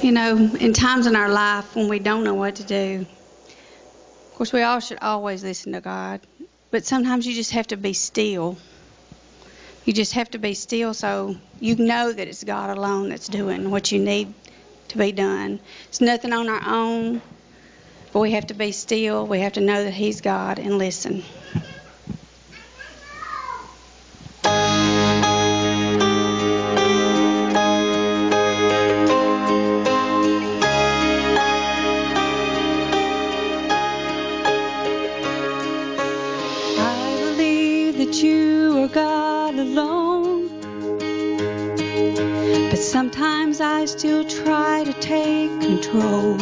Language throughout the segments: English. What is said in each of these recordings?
You know, in times in our life when we don't know what to do, of course, we all should always listen to God, but sometimes you just have to be still. You just have to be still so you know that it's God alone that's doing what you need to be done. It's nothing on our own, but we have to be still. We have to know that He's God and listen. Sometimes I still try to take control.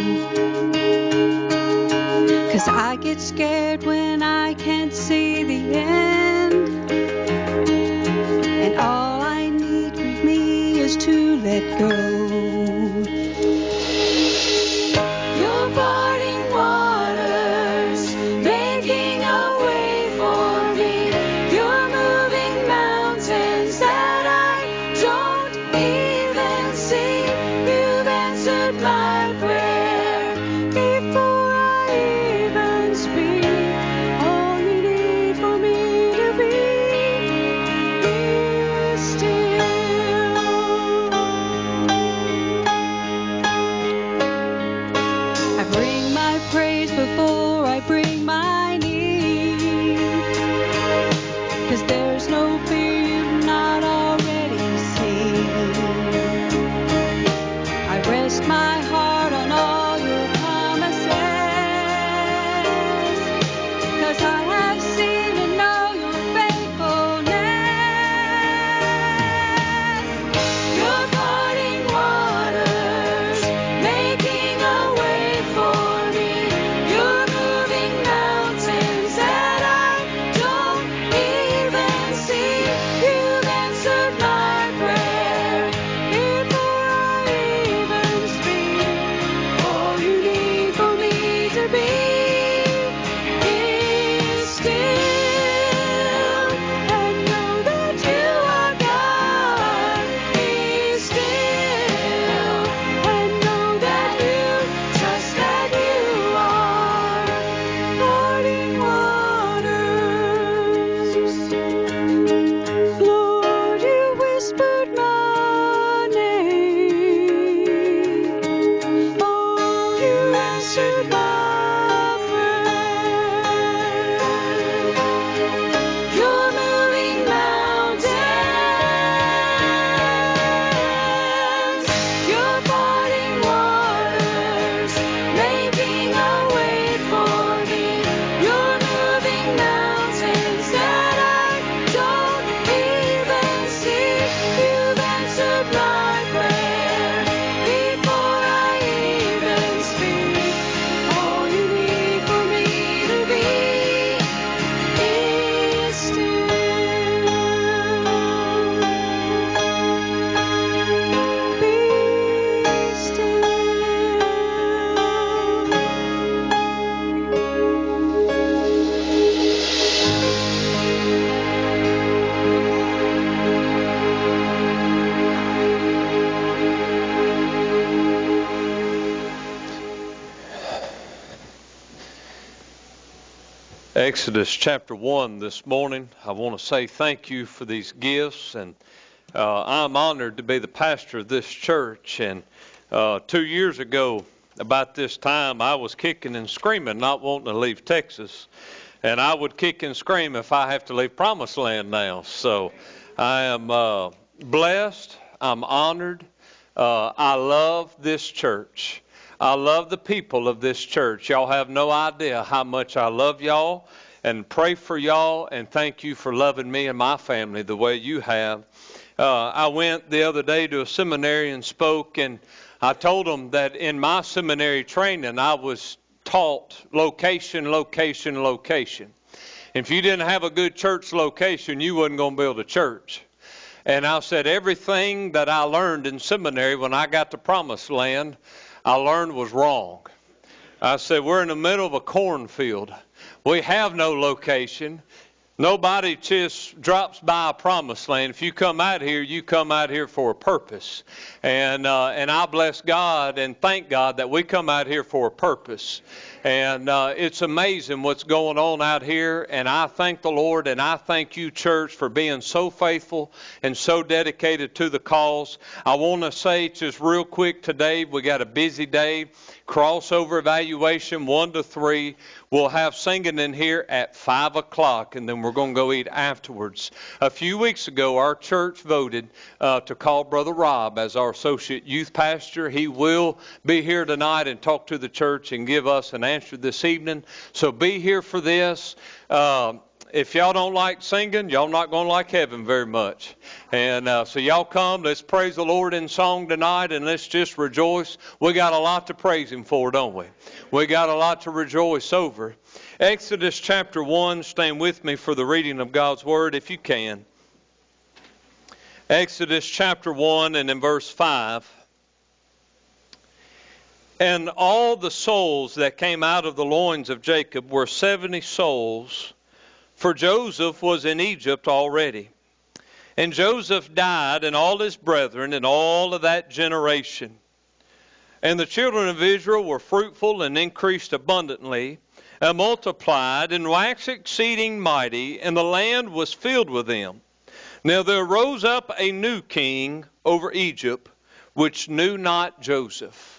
Cause I get scared when I can't see the end. And all I need for me is to let go. Exodus chapter 1 this morning. I want to say thank you for these gifts, and uh, I'm honored to be the pastor of this church. And uh, two years ago, about this time, I was kicking and screaming, not wanting to leave Texas. And I would kick and scream if I have to leave Promised Land now. So I am uh, blessed, I'm honored, uh, I love this church. I love the people of this church. Y'all have no idea how much I love y'all and pray for y'all and thank you for loving me and my family the way you have. Uh, I went the other day to a seminary and spoke, and I told them that in my seminary training I was taught location, location, location. If you didn't have a good church location, you wasn't going to build a church. And I said, everything that I learned in seminary when I got to promised land, I learned was wrong. I said, we're in the middle of a cornfield. We have no location. Nobody just drops by a promised land. If you come out here, you come out here for a purpose. And uh, and I bless God and thank God that we come out here for a purpose. And uh, it's amazing what's going on out here. And I thank the Lord and I thank you, church, for being so faithful and so dedicated to the cause. I want to say just real quick today, we got a busy day crossover evaluation, 1 to 3. We'll have singing in here at 5 o'clock, and then we're going to go eat afterwards. A few weeks ago, our church voted uh, to call Brother Rob as our associate youth pastor. He will be here tonight and talk to the church and give us an answer this evening. So be here for this. Uh, if y'all don't like singing, y'all not going to like heaven very much. And uh, so y'all come, let's praise the Lord in song tonight and let's just rejoice. We got a lot to praise Him for, don't we? We got a lot to rejoice over. Exodus chapter 1, stand with me for the reading of God's Word if you can. Exodus chapter 1 and in verse 5. And all the souls that came out of the loins of Jacob were 70 souls for Joseph was in Egypt already. And Joseph died, and all his brethren, and all of that generation. And the children of Israel were fruitful and increased abundantly, and multiplied, and waxed exceeding mighty, and the land was filled with them. Now there rose up a new king over Egypt, which knew not Joseph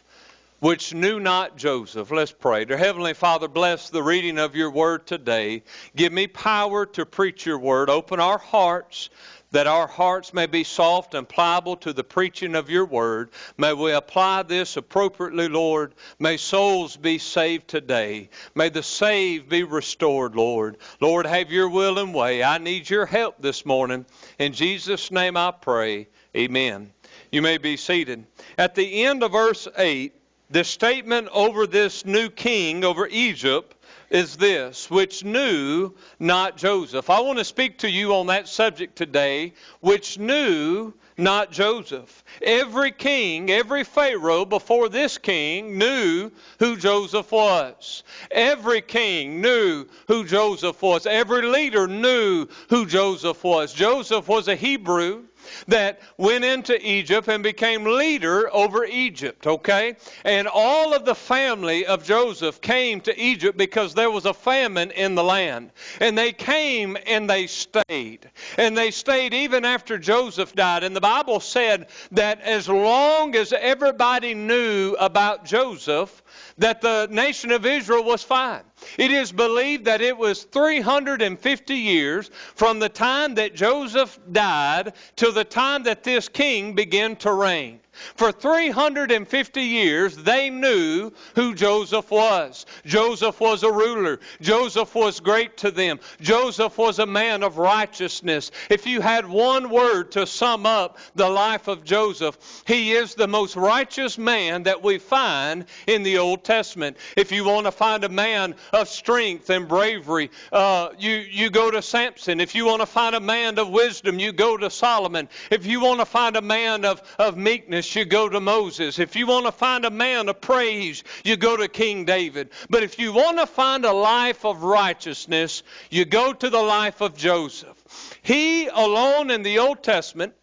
which knew not Joseph. Let's pray. Dear Heavenly Father, bless the reading of your word today. Give me power to preach your word. Open our hearts that our hearts may be soft and pliable to the preaching of your word. May we apply this appropriately, Lord. May souls be saved today. May the saved be restored, Lord. Lord, have your will and way. I need your help this morning. In Jesus' name I pray. Amen. You may be seated. At the end of verse 8, the statement over this new king over Egypt is this, which knew not Joseph. I want to speak to you on that subject today, which knew not Joseph. Every king, every Pharaoh before this king knew who Joseph was. Every king knew who Joseph was. Every leader knew who Joseph was. Joseph was a Hebrew that went into Egypt and became leader over Egypt, okay? And all of the family of Joseph came to Egypt because there was a famine in the land. And they came and they stayed. And they stayed even after Joseph died. And the Bible said that as long as everybody knew about Joseph, that the nation of Israel was fine. It is believed that it was 350 years from the time that Joseph died to the time that this king began to reign. For 350 years, they knew who Joseph was. Joseph was a ruler. Joseph was great to them. Joseph was a man of righteousness. If you had one word to sum up the life of Joseph, he is the most righteous man that we find in the Old Testament. If you want to find a man of strength and bravery, uh, you, you go to Samson. If you want to find a man of wisdom, you go to Solomon. If you want to find a man of, of meekness, you go to Moses. If you want to find a man of praise, you go to King David. But if you want to find a life of righteousness, you go to the life of Joseph. He alone in the Old Testament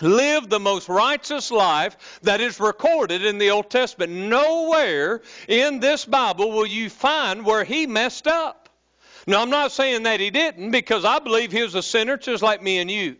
lived the most righteous life that is recorded in the Old Testament. Nowhere in this Bible will you find where he messed up. Now, I'm not saying that he didn't because I believe he was a sinner just like me and you.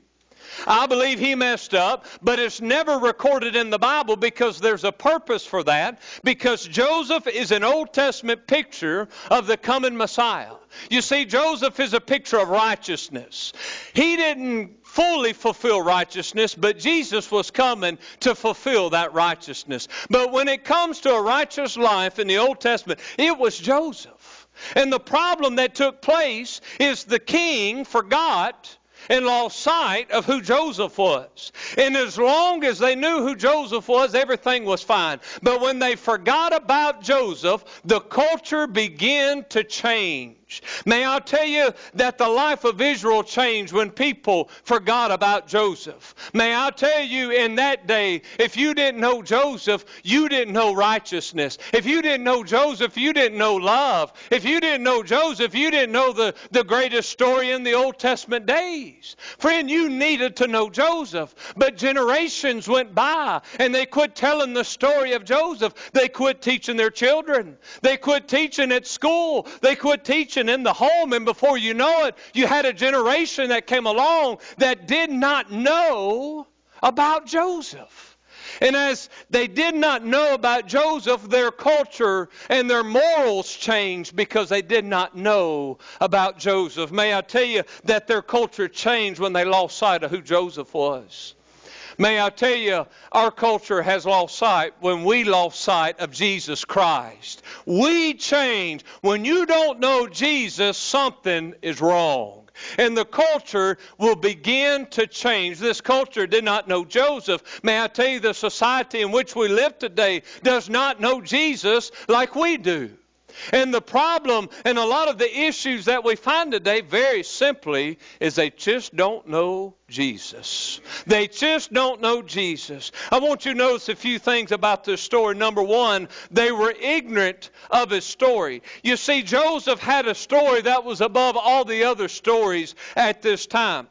I believe he messed up, but it's never recorded in the Bible because there's a purpose for that. Because Joseph is an Old Testament picture of the coming Messiah. You see, Joseph is a picture of righteousness. He didn't fully fulfill righteousness, but Jesus was coming to fulfill that righteousness. But when it comes to a righteous life in the Old Testament, it was Joseph. And the problem that took place is the king forgot and lost sight of who Joseph was. And as long as they knew who Joseph was, everything was fine. But when they forgot about Joseph, the culture began to change. Change. May I tell you that the life of Israel changed when people forgot about Joseph. May I tell you in that day, if you didn't know Joseph, you didn't know righteousness. If you didn't know Joseph, you didn't know love. If you didn't know Joseph, you didn't know the, the greatest story in the Old Testament days. Friend, you needed to know Joseph. But generations went by and they quit telling the story of Joseph. They quit teaching their children. They quit teaching at school. They quit teaching in the home. And before you know it, you had a generation that came along that did not know about Joseph. And as they did not know about Joseph, their culture and their morals changed because they did not know about Joseph. May I tell you that their culture changed when they lost sight of who Joseph was. May I tell you, our culture has lost sight when we lost sight of Jesus Christ. We change. When you don't know Jesus, something is wrong and the culture will begin to change. This culture did not know Joseph. May I tell you, the society in which we live today does not know Jesus like we do. And the problem and a lot of the issues that we find today, very simply, is they just don't know Jesus. They just don't know Jesus. I want you to notice a few things about this story. Number one, they were ignorant of his story. You see, Joseph had a story that was above all the other stories at this time.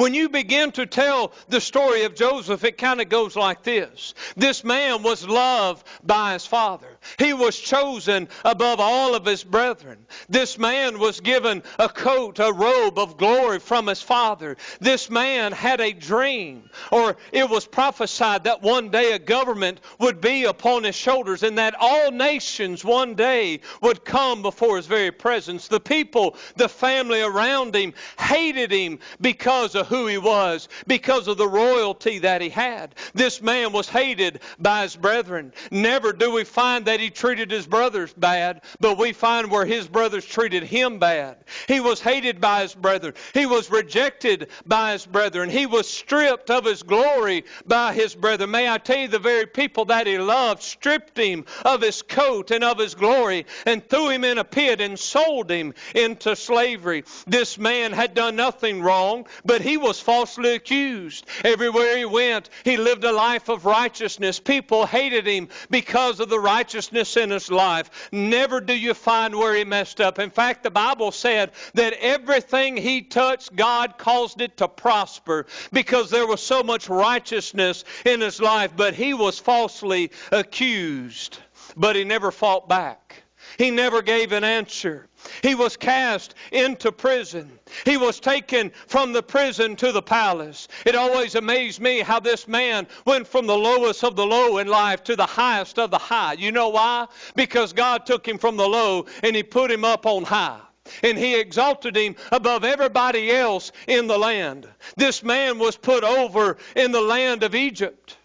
When you begin to tell the story of Joseph, it kind of goes like this. This man was loved by his father. He was chosen above all of his brethren. This man was given a coat, a robe of glory from his father. This man had a dream, or it was prophesied that one day a government would be upon his shoulders and that all nations one day would come before his very presence. The people, the family around him hated him because of who he was, because of the royalty that he had. This man was hated by his brethren. Never do we find that he treated his brothers bad, but we find where his brothers treated him bad. He was hated by his brethren. He was rejected by his brethren. He was stripped of his glory by his brethren. May I tell you, the very people that he loved stripped him of his coat and of his glory and threw him in a pit and sold him into slavery. This man had done nothing wrong, but he was falsely accused. Everywhere he went, he lived a life of righteousness. People hated him because of the righteousness in his life. Never do you find where he messed up. In fact, the Bible said that everything he touched, God caused it to prosper because there was so much righteousness in his life. But he was falsely accused. But he never fought back. He never gave an answer. He was cast into prison. He was taken from the prison to the palace. It always amazed me how this man went from the lowest of the low in life to the highest of the high. You know why? Because God took him from the low and he put him up on high and he exalted him above everybody else in the land. This man was put over in the land of Egypt.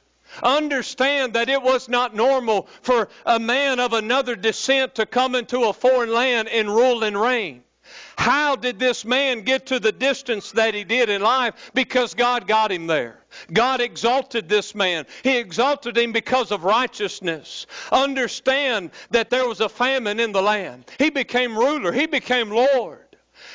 Understand that it was not normal for a man of another descent to come into a foreign land and rule and reign. How did this man get to the distance that he did in life? Because God got him there. God exalted this man. He exalted him because of righteousness. Understand that there was a famine in the land. He became ruler. He became Lord.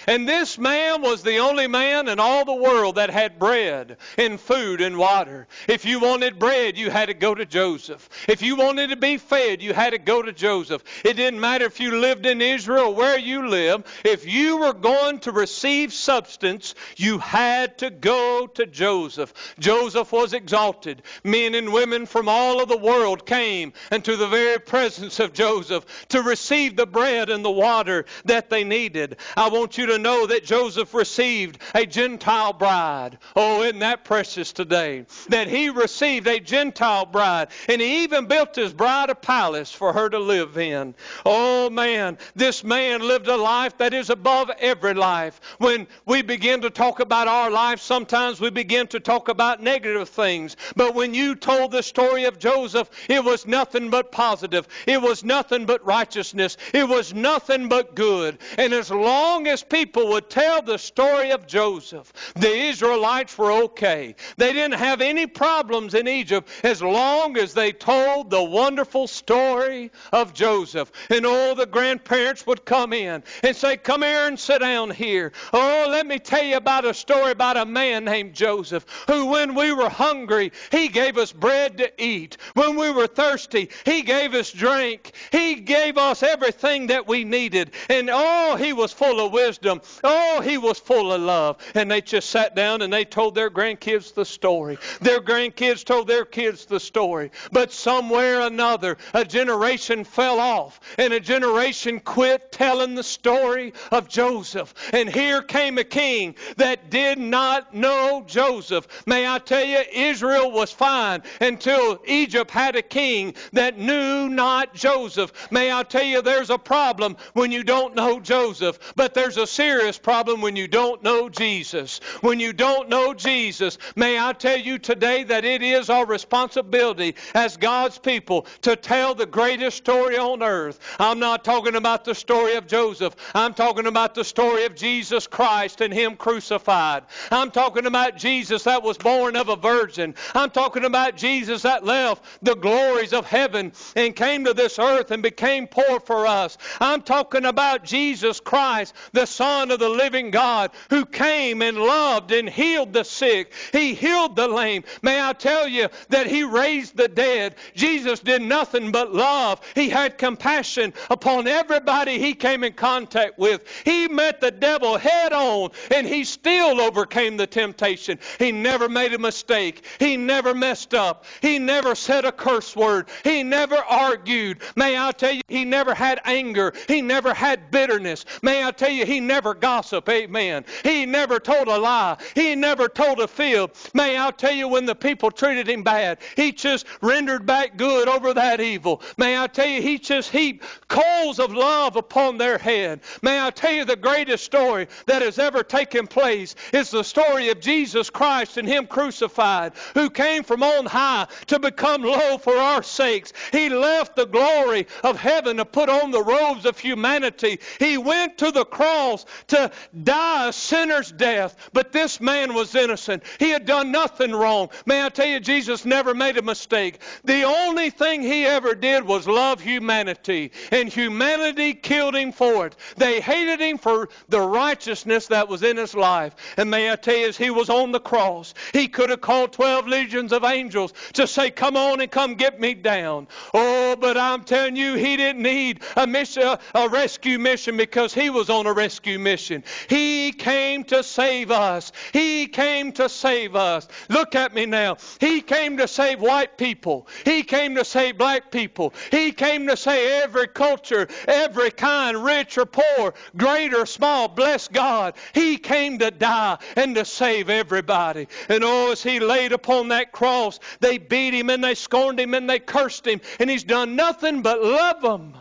And this man was the only man in all the world that had bread and food and water. If you wanted bread, you had to go to Joseph. If you wanted to be fed, you had to go to Joseph. It didn't matter if you lived in Israel, where you lived. If you were going to receive substance, you had to go to Joseph. Joseph was exalted. Men and women from all of the world came into the very presence of Joseph to receive the bread and the water that they needed. I want you to know that Joseph received a Gentile bride. Oh, isn't that precious today? That he received a Gentile bride. And he even built his bride a palace for her to live in. Oh, man, this man lived a life that is above every life. When we begin to talk about our life, sometimes we begin to talk about negative things. But when you told the story of Joseph, it was nothing but positive. It was nothing but righteousness. It was nothing but good. And as long as his people would tell the story of Joseph, the Israelites were okay. They didn't have any problems in Egypt as long as they told the wonderful story of Joseph. And all the grandparents would come in and say, Come here and sit down here. Oh, let me tell you about a story about a man named Joseph who, when we were hungry, he gave us bread to eat. When we were thirsty, he gave us drink. He gave us everything that we needed. And oh, he was full of wisdom. Oh, he was full of love. And they just sat down and they told their grandkids the story. Their grandkids told their kids the story. But somewhere or another, a generation fell off and a generation quit telling the story of Joseph. And here came a king that did not know Joseph. May I tell you, Israel was fine until Egypt had a king that knew not Joseph. May I tell you, there's a problem when you don't know Joseph, but there's a serious problem when you don't know Jesus. When you don't know Jesus, may I tell you today that it is our responsibility as God's people to tell the greatest story on earth. I'm not talking about the story of Joseph. I'm talking about the story of Jesus Christ and Him crucified. I'm talking about Jesus that was born of a virgin. I'm talking about Jesus that left the glories of heaven and came to this earth and became poor for us. I'm talking about Jesus Christ, the Son of the living God, who came and loved and healed the sick. He healed the lame. May I tell you that He raised the dead. Jesus did nothing but love. He had compassion upon everybody He came in contact with. He met the devil head on and He still overcame the temptation. He never made a mistake. He never messed up. He never said a curse word. He never argued. May I tell you, He never had anger. He never had bitterness. May I tell you, He never gossiped. Amen. He never told a lie. He never told a fib. May I tell you, when the people treated Him bad, He just rendered back good over that evil. May I tell you, He just heaped coals of love upon their head. May I tell you, the greatest story that has ever taken place is the story of Jesus Christ and Him crucified, who came from on high to become low for our sakes. He left the glory of heaven to put on the robes of humanity. He went to the cross to die a sinner's death, but this man was innocent. He had done nothing wrong. May I tell you, Jesus never made a mistake. The only thing he ever did was love humanity, and humanity killed him for it. They hated him for the righteousness that was in his life. And may I tell you, as he was on the cross, he could have called 12 legions of angels to say, Come on and come get me down. Oh, but I'm telling you, he didn't need a mission, a rescue mission because he was on a rescue mission. He came to save us. He came to save us. Look at me now. He came to save white people. He came to save black people. He came to save every culture, every kind, rich or poor, great or small. Bless God. He came to die and to save everybody. And oh, as he laid upon that cross, they beat him and they scorned him and they cursed him. And he's done nothing but love them.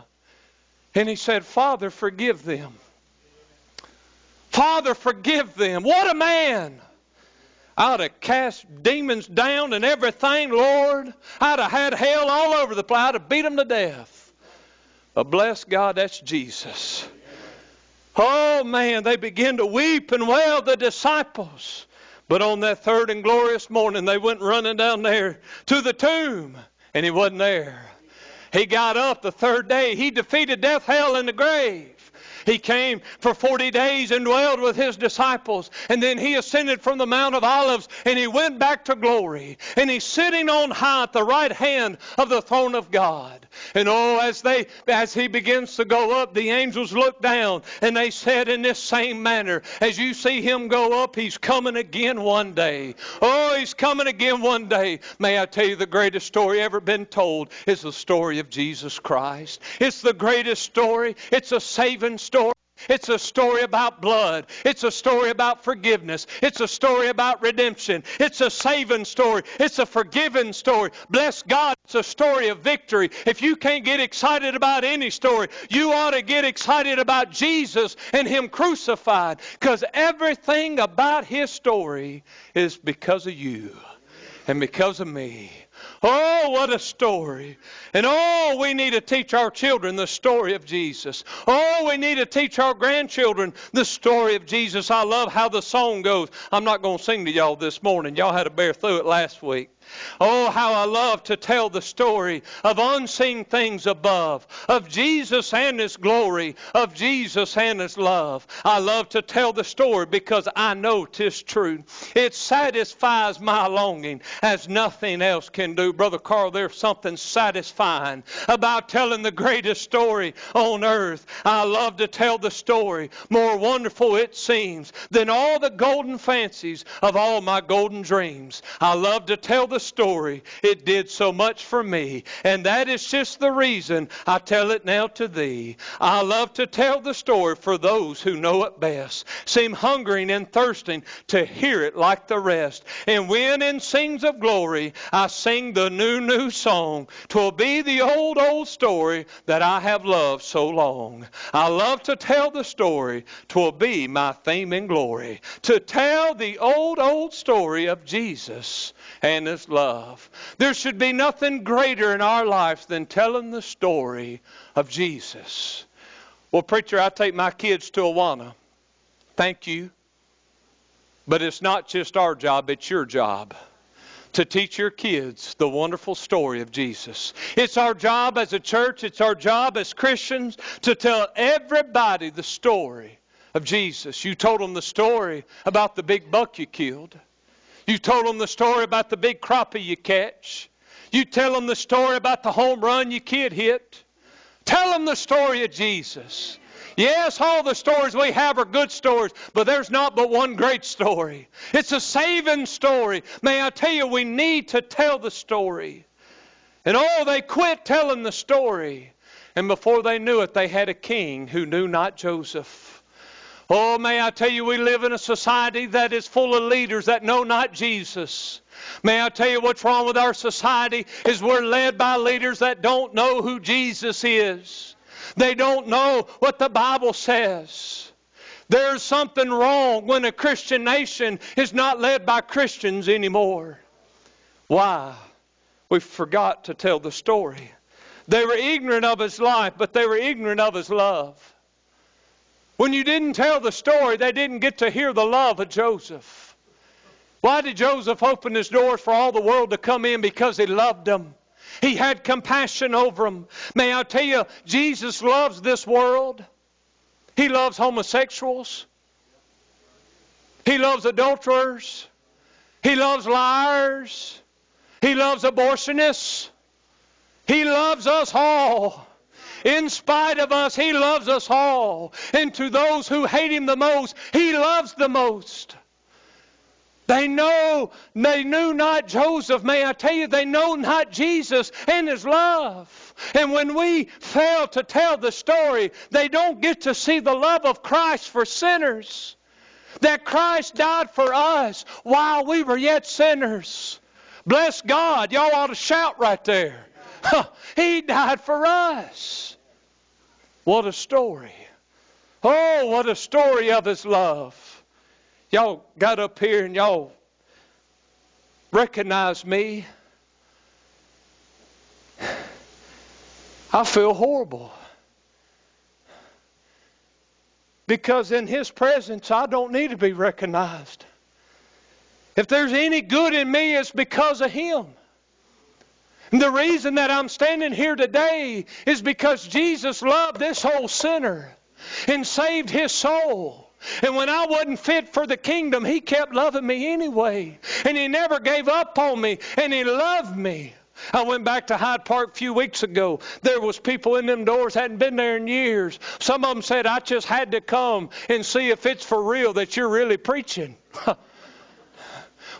And he said, Father, forgive them. Father, forgive them. What a man! I'd have cast demons down and everything, Lord. I'd have had hell all over the place. I'd have beat them to death. But bless God, that's Jesus. Oh, man, they began to weep and wail, the disciples. But on that third and glorious morning, they went running down there to the tomb, and he wasn't there. He got up the third day. He defeated death, hell, and the grave. He came for 40 days and dwelled with his disciples. And then he ascended from the Mount of Olives and he went back to glory. And he's sitting on high at the right hand of the throne of God. And oh, as they as he begins to go up, the angels look down and they said in this same manner, as you see him go up, he's coming again one day. Oh, he's coming again one day. May I tell you the greatest story ever been told is the story of Jesus Christ. It's the greatest story. It's a saving story. It's a story about blood. It's a story about forgiveness. It's a story about redemption. It's a saving story. It's a forgiving story. Bless God, it's a story of victory. If you can't get excited about any story, you ought to get excited about Jesus and Him crucified because everything about His story is because of you and because of me. Oh, what a story. And oh, we need to teach our children the story of Jesus. Oh, we need to teach our grandchildren the story of Jesus. I love how the song goes. I'm not going to sing to y'all this morning. Y'all had to bear through it last week. Oh, how I love to tell the story of unseen things above, of Jesus and His glory, of Jesus and His love. I love to tell the story because I know 'tis true. It satisfies my longing as nothing else can do. Brother Carl, there's something satisfying about telling the greatest story on earth. I love to tell the story. More wonderful it seems than all the golden fancies of all my golden dreams. I love to tell the story. It did so much for me. And that is just the reason I tell it now to thee. I love to tell the story for those who know it best, seem hungering and thirsting to hear it like the rest. And when in sings of glory, I sing the new, new song. Twill be the old, old story that I have loved so long. I love to tell the story. Twill be my fame and glory. To tell the old, old story of Jesus and his love. There should be nothing greater in our lives than telling the story of Jesus. Well, preacher, I take my kids to Awana. Thank you. But it's not just our job, it's your job to teach your kids the wonderful story of Jesus. It's our job as a church, it's our job as Christians to tell everybody the story of Jesus. You told them the story about the big buck you killed. You told them the story about the big crappie you catch. You tell them the story about the home run your kid hit. Tell them the story of Jesus. Yes, all the stories we have are good stories, but there's not but one great story. It's a saving story. May I tell you, we need to tell the story. And oh, they quit telling the story. And before they knew it, they had a king who knew not Joseph. Oh, may I tell you, we live in a society that is full of leaders that know not Jesus. May I tell you what's wrong with our society is we're led by leaders that don't know who Jesus is. They don't know what the Bible says. There's something wrong when a Christian nation is not led by Christians anymore. Why? We forgot to tell the story. They were ignorant of his life, but they were ignorant of his love. When you didn't tell the story, they didn't get to hear the love of Joseph. Why did Joseph open his doors for all the world to come in? Because he loved them. He had compassion over them. May I tell you, Jesus loves this world. He loves homosexuals. He loves adulterers. He loves liars. He loves abortionists. He loves us all. In spite of us, He loves us all. And to those who hate Him the most, He loves the most. They know, they knew not Joseph. May I tell you, they know not Jesus and His love. And when we fail to tell the story, they don't get to see the love of Christ for sinners. That Christ died for us while we were yet sinners. Bless God. Y'all ought to shout right there. He died for us. What a story. Oh, what a story of His love. Y'all got up here and y'all recognize me. I feel horrible. Because in His presence, I don't need to be recognized. If there's any good in me, it's because of Him. And the reason that I'm standing here today is because Jesus loved this whole sinner and saved his soul. And when I wasn't fit for the kingdom, he kept loving me anyway. And he never gave up on me, and he loved me. I went back to Hyde Park a few weeks ago. There was people in them doors hadn't been there in years. Some of them said, "I just had to come and see if it's for real that you're really preaching."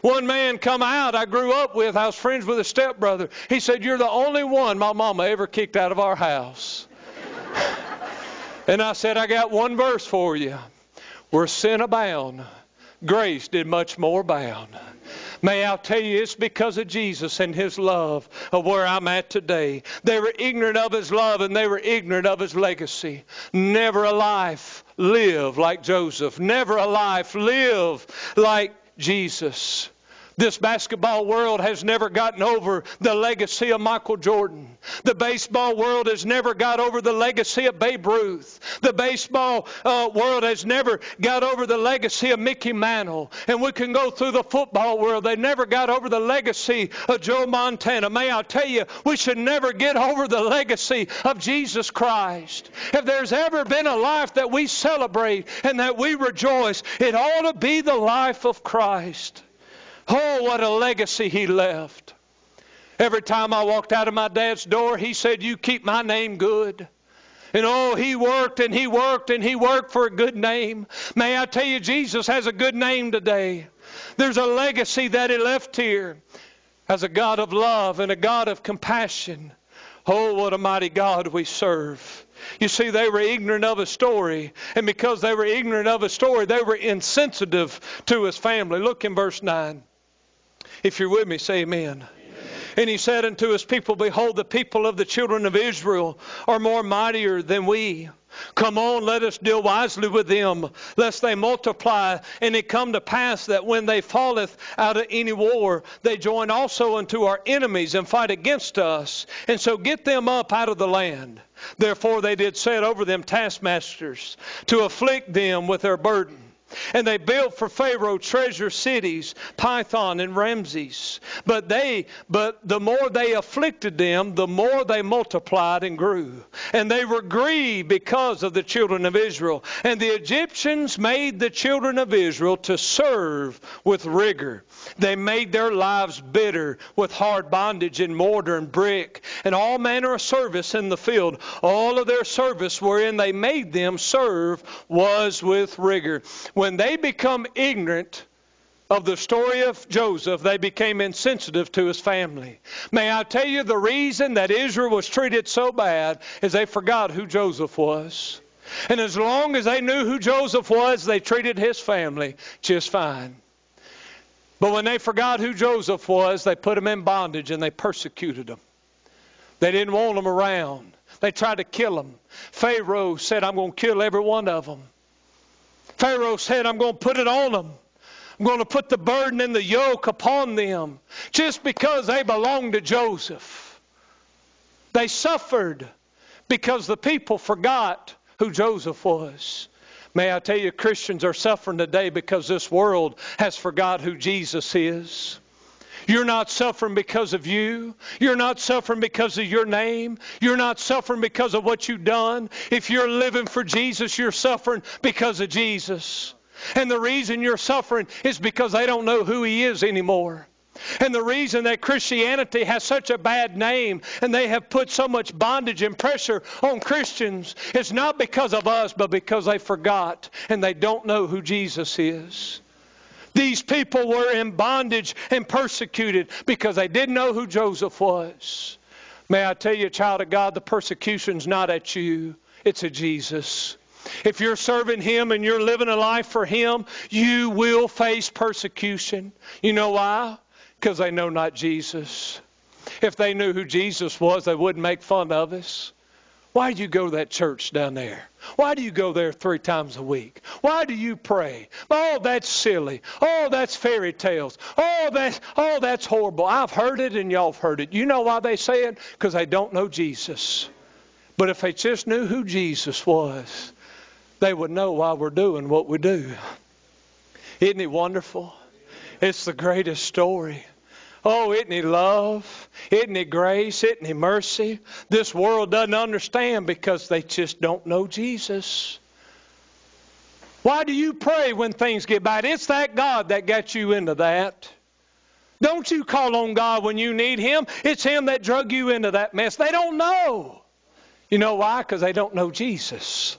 One man come out I grew up with, I was friends with his stepbrother. He said, You're the only one my mama ever kicked out of our house. and I said, I got one verse for you. Where sin abound, grace did much more abound. May I tell you, it's because of Jesus and His love of where I'm at today. They were ignorant of His love and they were ignorant of His legacy. Never a life live like Joseph. Never a life live like Jesus. This basketball world has never gotten over the legacy of Michael Jordan. The baseball world has never got over the legacy of Babe Ruth. The baseball uh, world has never got over the legacy of Mickey Mantle. And we can go through the football world. They never got over the legacy of Joe Montana. May I tell you, we should never get over the legacy of Jesus Christ. If there's ever been a life that we celebrate and that we rejoice, it ought to be the life of Christ. Oh, what a legacy he left. Every time I walked out of my dad's door, he said, You keep my name good. And oh, he worked and he worked and he worked for a good name. May I tell you, Jesus has a good name today. There's a legacy that he left here as a God of love and a God of compassion. Oh, what a mighty God we serve. You see, they were ignorant of a story, and because they were ignorant of a story, they were insensitive to his family. Look in verse 9. If you're with me, say amen. And he said unto his people, Behold, the people of the children of Israel are more mightier than we. Come on, let us deal wisely with them, lest they multiply. And it come to pass that when they falleth out of any war, they join also unto our enemies and fight against us. And so get them up out of the land. Therefore they did set over them taskmasters to afflict them with their burden. And they built for Pharaoh treasure cities, Pithom and Ramses. But they, but the more they afflicted them, the more they multiplied and grew. And they were grieved because of the children of Israel. And the Egyptians made the children of Israel to serve with rigor. They made their lives bitter with hard bondage in mortar and brick, and all manner of service in the field. All of their service wherein they made them serve was with rigor when they become ignorant of the story of Joseph, they became insensitive to his family. May I tell you the reason that Israel was treated so bad is they forgot who Joseph was. And as long as they knew who Joseph was, they treated his family just fine. But when they forgot who Joseph was, they put him in bondage and they persecuted him. They didn't want him around. They tried to kill him. Pharaoh said, I'm going to kill every one of them. Pharaoh said, I'm going to put it on them. I'm going to put the burden and the yoke upon them just because they belonged to Joseph. They suffered because the people forgot who Joseph was. May I tell you, Christians are suffering today because this world has forgot who Jesus is. You're not suffering because of you. You're not suffering because of your name. You're not suffering because of what you've done. If you're living for Jesus, you're suffering because of Jesus. And the reason you're suffering is because they don't know who He is anymore. And the reason that Christianity has such a bad name and they have put so much bondage and pressure on Christians is not because of us, but because they forgot and they don't know who Jesus is. These people were in bondage and persecuted because they didn't know who Joseph was. May I tell you, child of God, the persecution's not at you, it's at Jesus. If you're serving Him and you're living a life for Him, you will face persecution. You know why? Because they know not Jesus. If they knew who Jesus was, they wouldn't make fun of us. Why do you go to that church down there? Why do you go there three times a week? Why do you pray? Oh, that's silly. Oh, that's fairy tales. Oh, that's oh, that's horrible. I've heard it and y'all have heard it. You know why they say it? Because they don't know Jesus. But if they just knew who Jesus was, they would know why we're doing what we do. Isn't it wonderful? It's the greatest story. Oh, isn't he love? Isn't he grace? Isn't he mercy? This world doesn't understand because they just don't know Jesus. Why do you pray when things get bad? It's that God that got you into that. Don't you call on God when you need Him. It's Him that drug you into that mess. They don't know. You know why? Because they don't know Jesus.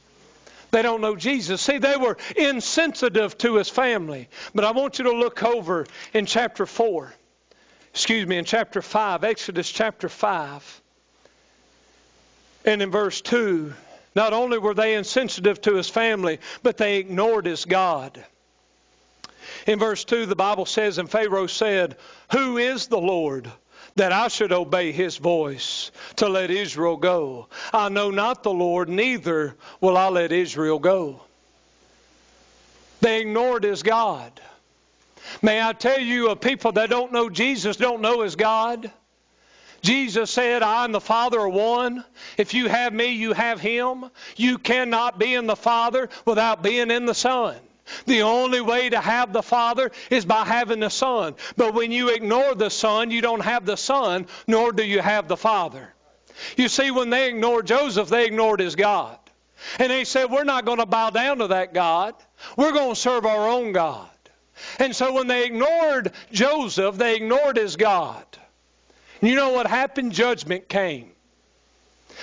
They don't know Jesus. See, they were insensitive to His family. But I want you to look over in chapter 4 excuse me, in chapter 5, Exodus chapter 5, and in verse 2, not only were they insensitive to his family, but they ignored his God. In verse 2, the Bible says, And Pharaoh said, Who is the Lord? that I should obey his voice to let Israel go. I know not the Lord, neither will I let Israel go. They ignored his God. May I tell you, a people that don't know Jesus don't know His God. Jesus said, I and the Father are one. If you have me, you have Him. You cannot be in the Father without being in the Son. The only way to have the Father is by having the Son. But when you ignore the Son, you don't have the Son, nor do you have the Father. You see, when they ignored Joseph, they ignored his God. And they said, We're not going to bow down to that God. We're going to serve our own God. And so when they ignored Joseph, they ignored his God. You know what happened? Judgment came.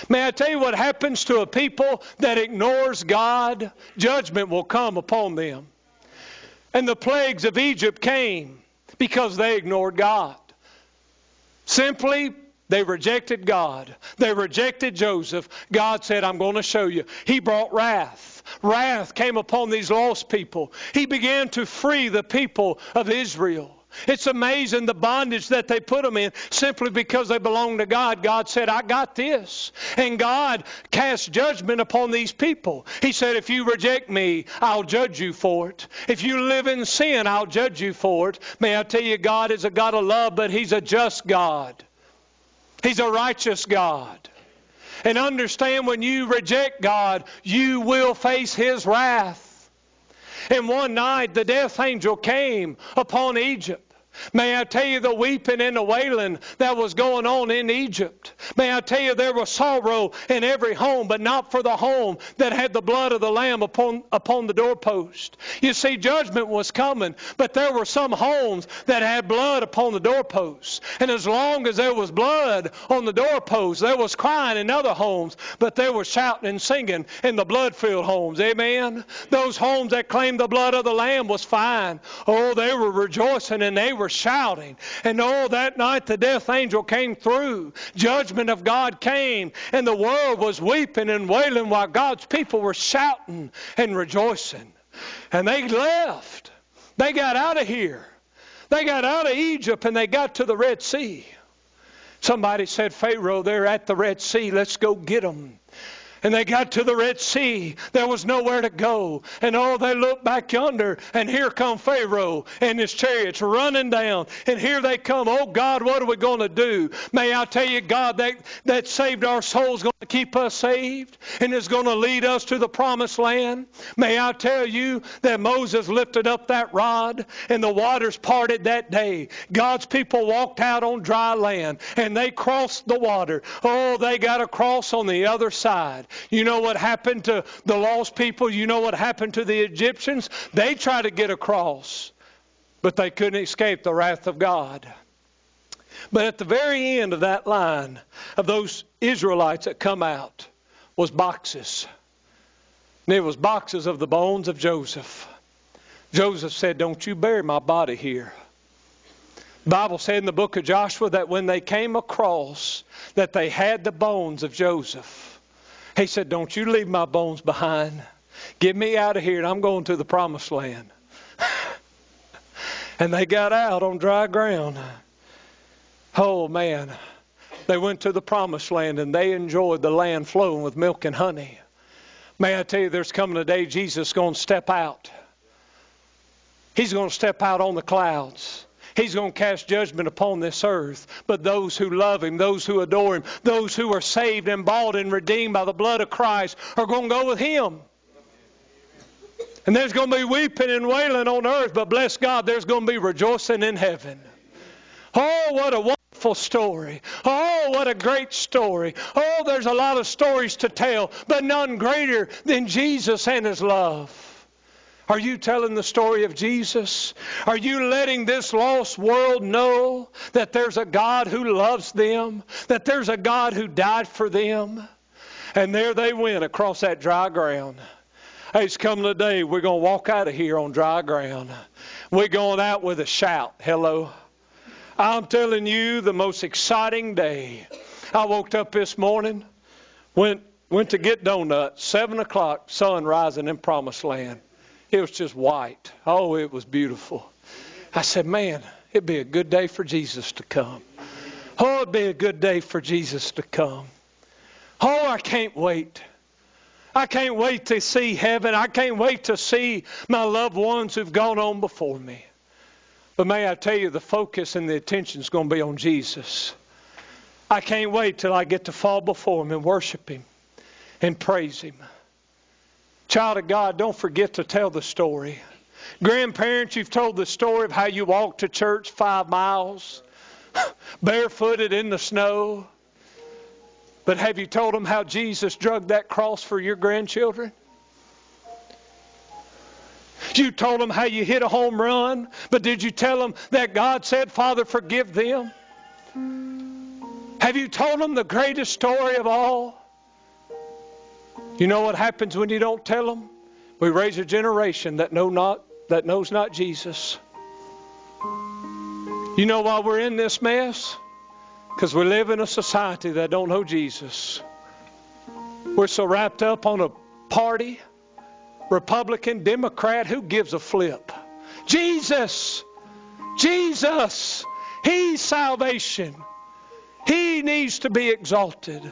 May I tell you what happens to a people that ignores God? Judgment will come upon them. And the plagues of Egypt came because they ignored God. Simply, they rejected God. They rejected Joseph. God said, I'm going to show you. He brought wrath. Wrath came upon these lost people. He began to free the people of Israel. It's amazing the bondage that they put them in simply because they belong to God. God said, I got this. And God cast judgment upon these people. He said, If you reject me, I'll judge you for it. If you live in sin, I'll judge you for it. May I tell you, God is a God of love, but He's a just God. He's a righteous God. And understand when you reject God, you will face His wrath. And one night the death angel came upon Egypt. May I tell you the weeping and the wailing that was going on in Egypt. May I tell you there was sorrow in every home, but not for the home that had the blood of the Lamb upon, upon the doorpost. You see, judgment was coming, but there were some homes that had blood upon the doorposts. And as long as there was blood on the doorposts, there was crying in other homes, but there was shouting and singing in the blood filled homes. Amen. Those homes that claimed the blood of the Lamb was fine. Oh, they were rejoicing and they were shouting. And oh, that night the death angel came through. Judgment of God came, and the world was weeping and wailing while God's people were shouting and rejoicing. And they left. They got out of here. They got out of Egypt and they got to the Red Sea. Somebody said, Pharaoh, they're at the Red Sea. Let's go get them. And they got to the Red Sea. There was nowhere to go. And oh, they looked back yonder, and here come Pharaoh and his chariots running down. And here they come. Oh God, what are we going to do? May I tell you, God, that, that saved our souls going to keep us saved and is going to lead us to the promised land. May I tell you that Moses lifted up that rod and the waters parted that day. God's people walked out on dry land and they crossed the water. Oh, they got across on the other side. You know what happened to the lost people? You know what happened to the Egyptians? They tried to get across, but they couldn't escape the wrath of God. But at the very end of that line of those Israelites that come out was boxes. And it was boxes of the bones of Joseph. Joseph said, Don't you bury my body here. The Bible said in the book of Joshua that when they came across that they had the bones of Joseph. He said, Don't you leave my bones behind. Get me out of here, and I'm going to the promised land. and they got out on dry ground. Oh, man. They went to the promised land and they enjoyed the land flowing with milk and honey. May I tell you, there's coming a day Jesus is going to step out. He's going to step out on the clouds. He's going to cast judgment upon this earth. But those who love Him, those who adore Him, those who are saved and bought and redeemed by the blood of Christ are going to go with Him. And there's going to be weeping and wailing on earth, but bless God, there's going to be rejoicing in heaven. Oh, what a wonderful story. Oh, what a great story. Oh, there's a lot of stories to tell, but none greater than Jesus and His love. Are you telling the story of Jesus? Are you letting this lost world know that there's a God who loves them, that there's a God who died for them? And there they went across that dry ground. Hey, it's coming a day we're going to walk out of here on dry ground. We're going out with a shout. Hello. I'm telling you, the most exciting day. I woke up this morning, went went to get donuts, seven o'clock, sun rising in promised land. It was just white. Oh, it was beautiful. I said, man, it'd be a good day for Jesus to come. Oh, it'd be a good day for Jesus to come. Oh, I can't wait. I can't wait to see heaven. I can't wait to see my loved ones who've gone on before me. But may I tell you, the focus and the attention is going to be on Jesus. I can't wait till I get to fall before Him and worship Him and praise Him. Child of God, don't forget to tell the story. Grandparents, you've told the story of how you walked to church five miles, barefooted in the snow. But have you told them how Jesus drug that cross for your grandchildren? You told them how you hit a home run, but did you tell them that God said, Father, forgive them? Have you told them the greatest story of all? You know what happens when you don't tell them? We raise a generation that know not that knows not Jesus. You know why we're in this mess? Because we live in a society that don't know Jesus. We're so wrapped up on a party, Republican, Democrat, who gives a flip? Jesus! Jesus! He's salvation. He needs to be exalted.